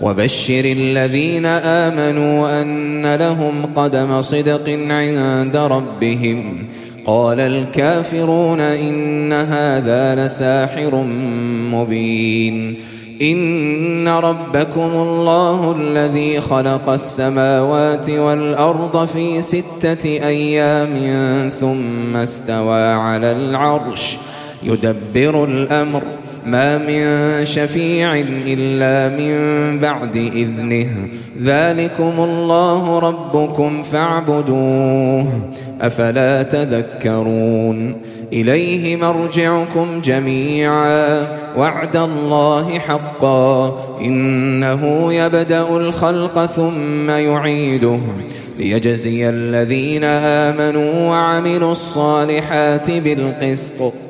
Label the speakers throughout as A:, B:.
A: وبشر الذين آمنوا أن لهم قدم صدق عند ربهم. قال الكافرون إن هذا لساحر مبين. إن ربكم الله الذي خلق السماوات والأرض في ستة أيام ثم استوى على العرش. يدبر الأمر. ما من شفيع إلا من بعد إذنه. ذلكم الله ربكم فاعبدوه. أفلا تذكرون؟ إليه مرجعكم جميعا. وعد الله حقا. إنه يبدأ الخلق ثم يعيده. ليجزي الذين آمنوا وعملوا الصالحات بالقسط.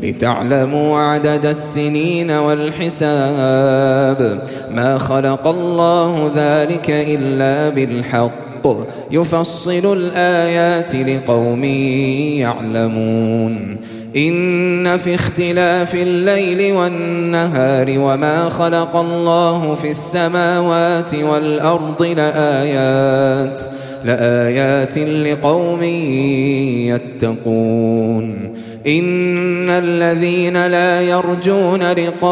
A: لتعلموا عدد السنين والحساب ما خلق الله ذلك إلا بالحق يفصل الآيات لقوم يعلمون إن في اختلاف الليل والنهار وما خلق الله في السماوات والأرض لآيات لآيات لقوم يتقون إن الذين لا يرجون لقاءنا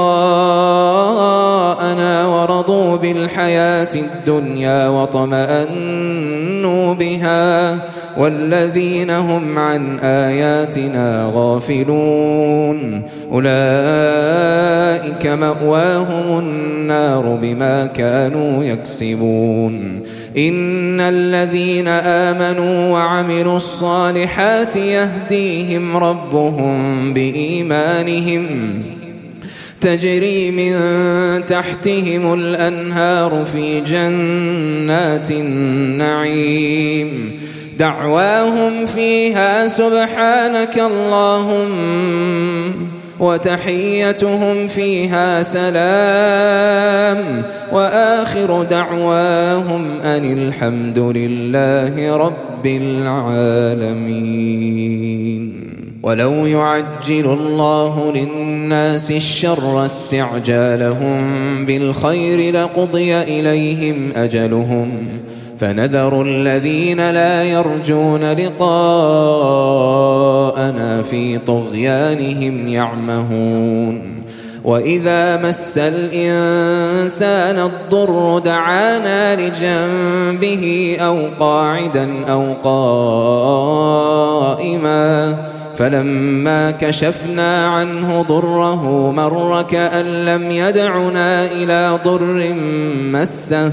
A: ورضوا بالحياة الدنيا وطمأنوا بها والذين هم عن آياتنا غافلون. أولئك مأواهم النار بما كانوا يكسبون. إن الذين آمنوا وعملوا الصالحات يهديهم ربهم بإيمانهم تجري من تحتهم الأنهار في جنات النعيم دعواهم فيها سبحانك اللهم وتحيتهم فيها سلام وآخر دعواهم أن الحمد لله رب العالمين. ولو يعجل الله للناس الشر استعجالهم بالخير لقضي إليهم أجلهم فنذر الذين لا يرجون لقاءنا في طغيانهم يعمهون. وإذا مس الإنسان الضر دعانا لجنبه أو قاعدا أو قائما. فلما كشفنا عنه ضره مر كأن لم يدعنا إلى ضر مسه.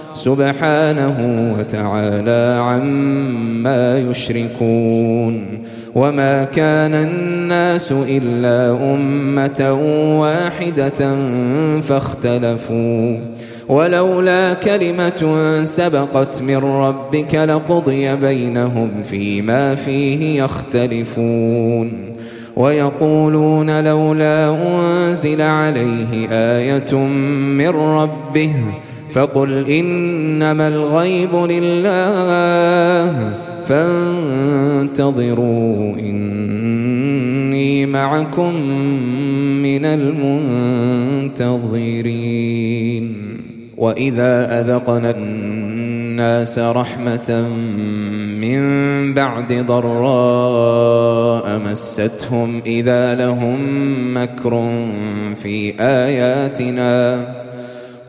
A: سبحانه وتعالى عما يشركون وما كان الناس إلا أمة واحدة فاختلفوا ولولا كلمة سبقت من ربك لقضي بينهم فيما فيه يختلفون ويقولون لولا أنزل عليه آية من ربه فقل إنما الغيب لله فانتظروا إني معكم من المنتظرين. وإذا أذقنا الناس رحمة من بعد ضراء مستهم إذا لهم مكر في آياتنا.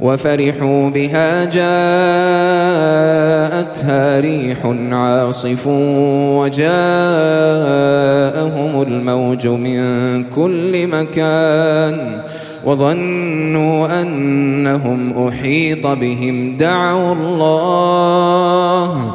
A: وفرحوا بها جاءتها ريح عاصف وجاءهم الموج من كل مكان وظنوا أنهم أحيط بهم دعوا الله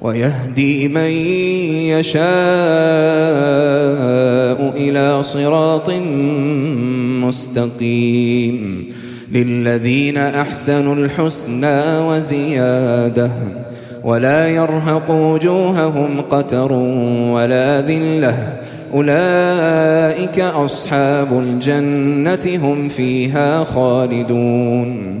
A: ويهدي من يشاء إلى صراط مستقيم للذين أحسنوا الحسنى وزيادة ولا يرهق وجوههم قتر ولا ذلة أولئك أصحاب الجنة هم فيها خالدون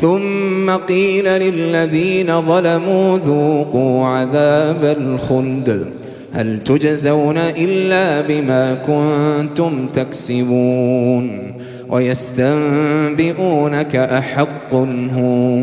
A: ثم قيل للذين ظلموا ذوقوا عذاب الخلد. هل تجزون إلا بما كنتم تكسبون؟ ويستنبئونك أحق هو.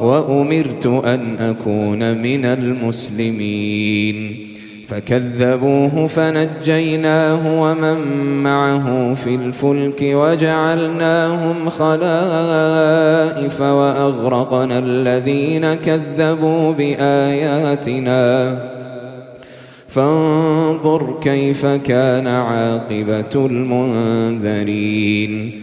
A: وأمرت أن أكون من المسلمين. فكذبوه فنجيناه ومن معه في الفلك وجعلناهم خلائف وأغرقنا الذين كذبوا بآياتنا. فانظر كيف كان عاقبة المنذرين.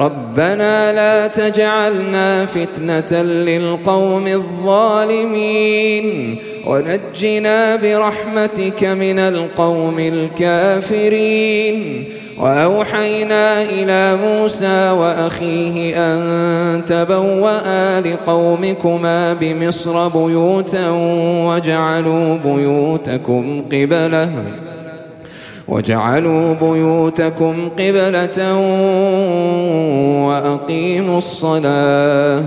A: ربنا لا تجعلنا فتنة للقوم الظالمين ونجنا برحمتك من القوم الكافرين وأوحينا إلى موسى وأخيه أن تبوأ لقومكما بمصر بيوتا وجعلوا بيوتكم قبلة وجعلوا بيوتكم قبلة وأقيموا الصلاة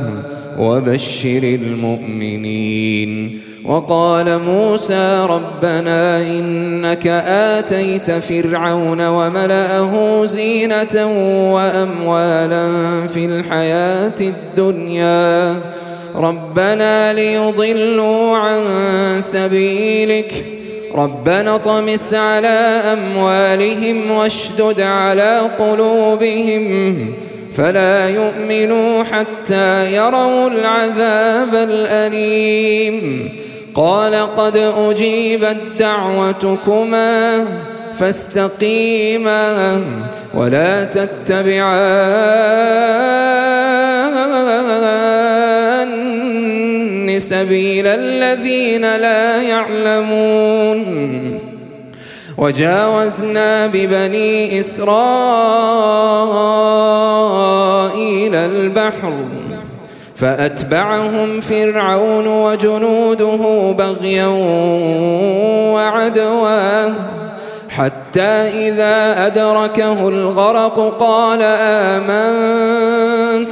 A: وبشر المؤمنين. وقال موسى ربنا إنك آتيت فرعون وملأه زينة وأموالا في الحياة الدنيا. ربنا ليضلوا عن سبيلك ربنا طمس على أموالهم واشدد على قلوبهم فلا يؤمنوا حتى يروا العذاب الأليم. قال قد أجيبت دعوتكما فاستقيما ولا تتبعان سبيل الذين لا يعلمون. وجاوزنا ببني إسرائيل البحر فأتبعهم فرعون وجنوده بغيا وعدوا. حتى إذا أدركه الغرق قال آمنت.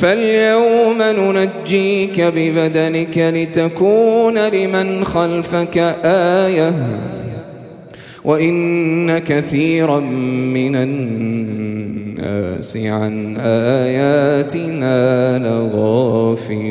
A: فاليوم ننجيك ببدنك لتكون لمن خلفك آية وإن كثيرا من الناس عن آياتنا لغافلون.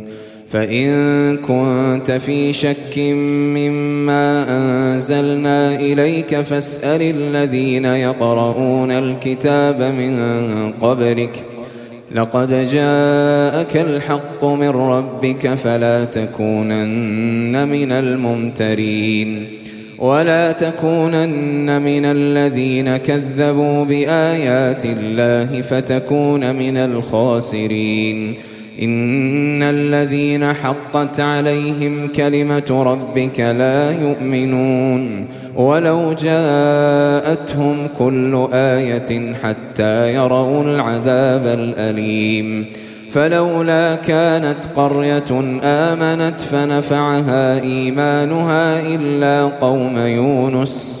A: فإن كنت في شك مما أنزلنا إليك فاسأل الذين يقرؤون الكتاب من قبلك. لقد جاءك الحق من ربك فلا تكونن من الممترين. ولا تكونن من الذين كذبوا بآيات الله فتكون من الخاسرين. إن الذين حقت عليهم كلمة ربك لا يؤمنون ولو جاءتهم كل آية حتى يروا العذاب الأليم فلولا كانت قرية آمنت فنفعها إيمانها إلا قوم يونس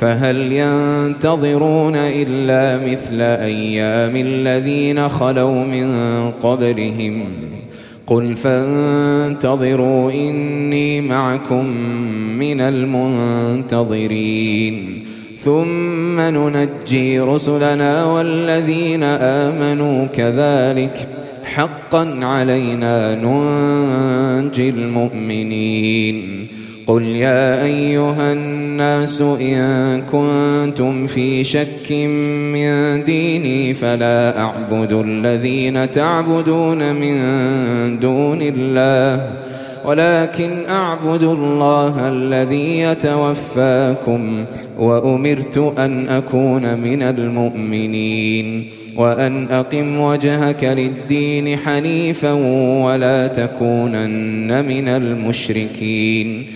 A: فهل ينتظرون إلا مثل أيام الذين خلوا من قبلهم قل فانتظروا إني معكم من المنتظرين ثم ننجي رسلنا والذين آمنوا كذلك حقا علينا ننجي المؤمنين قل يا أيها الناس إن كنتم في شك من ديني فلا أعبد الذين تعبدون من دون الله ولكن أعبد الله الذي يتوفاكم وأمرت أن أكون من المؤمنين وأن أقم وجهك للدين حنيفا ولا تكونن من المشركين.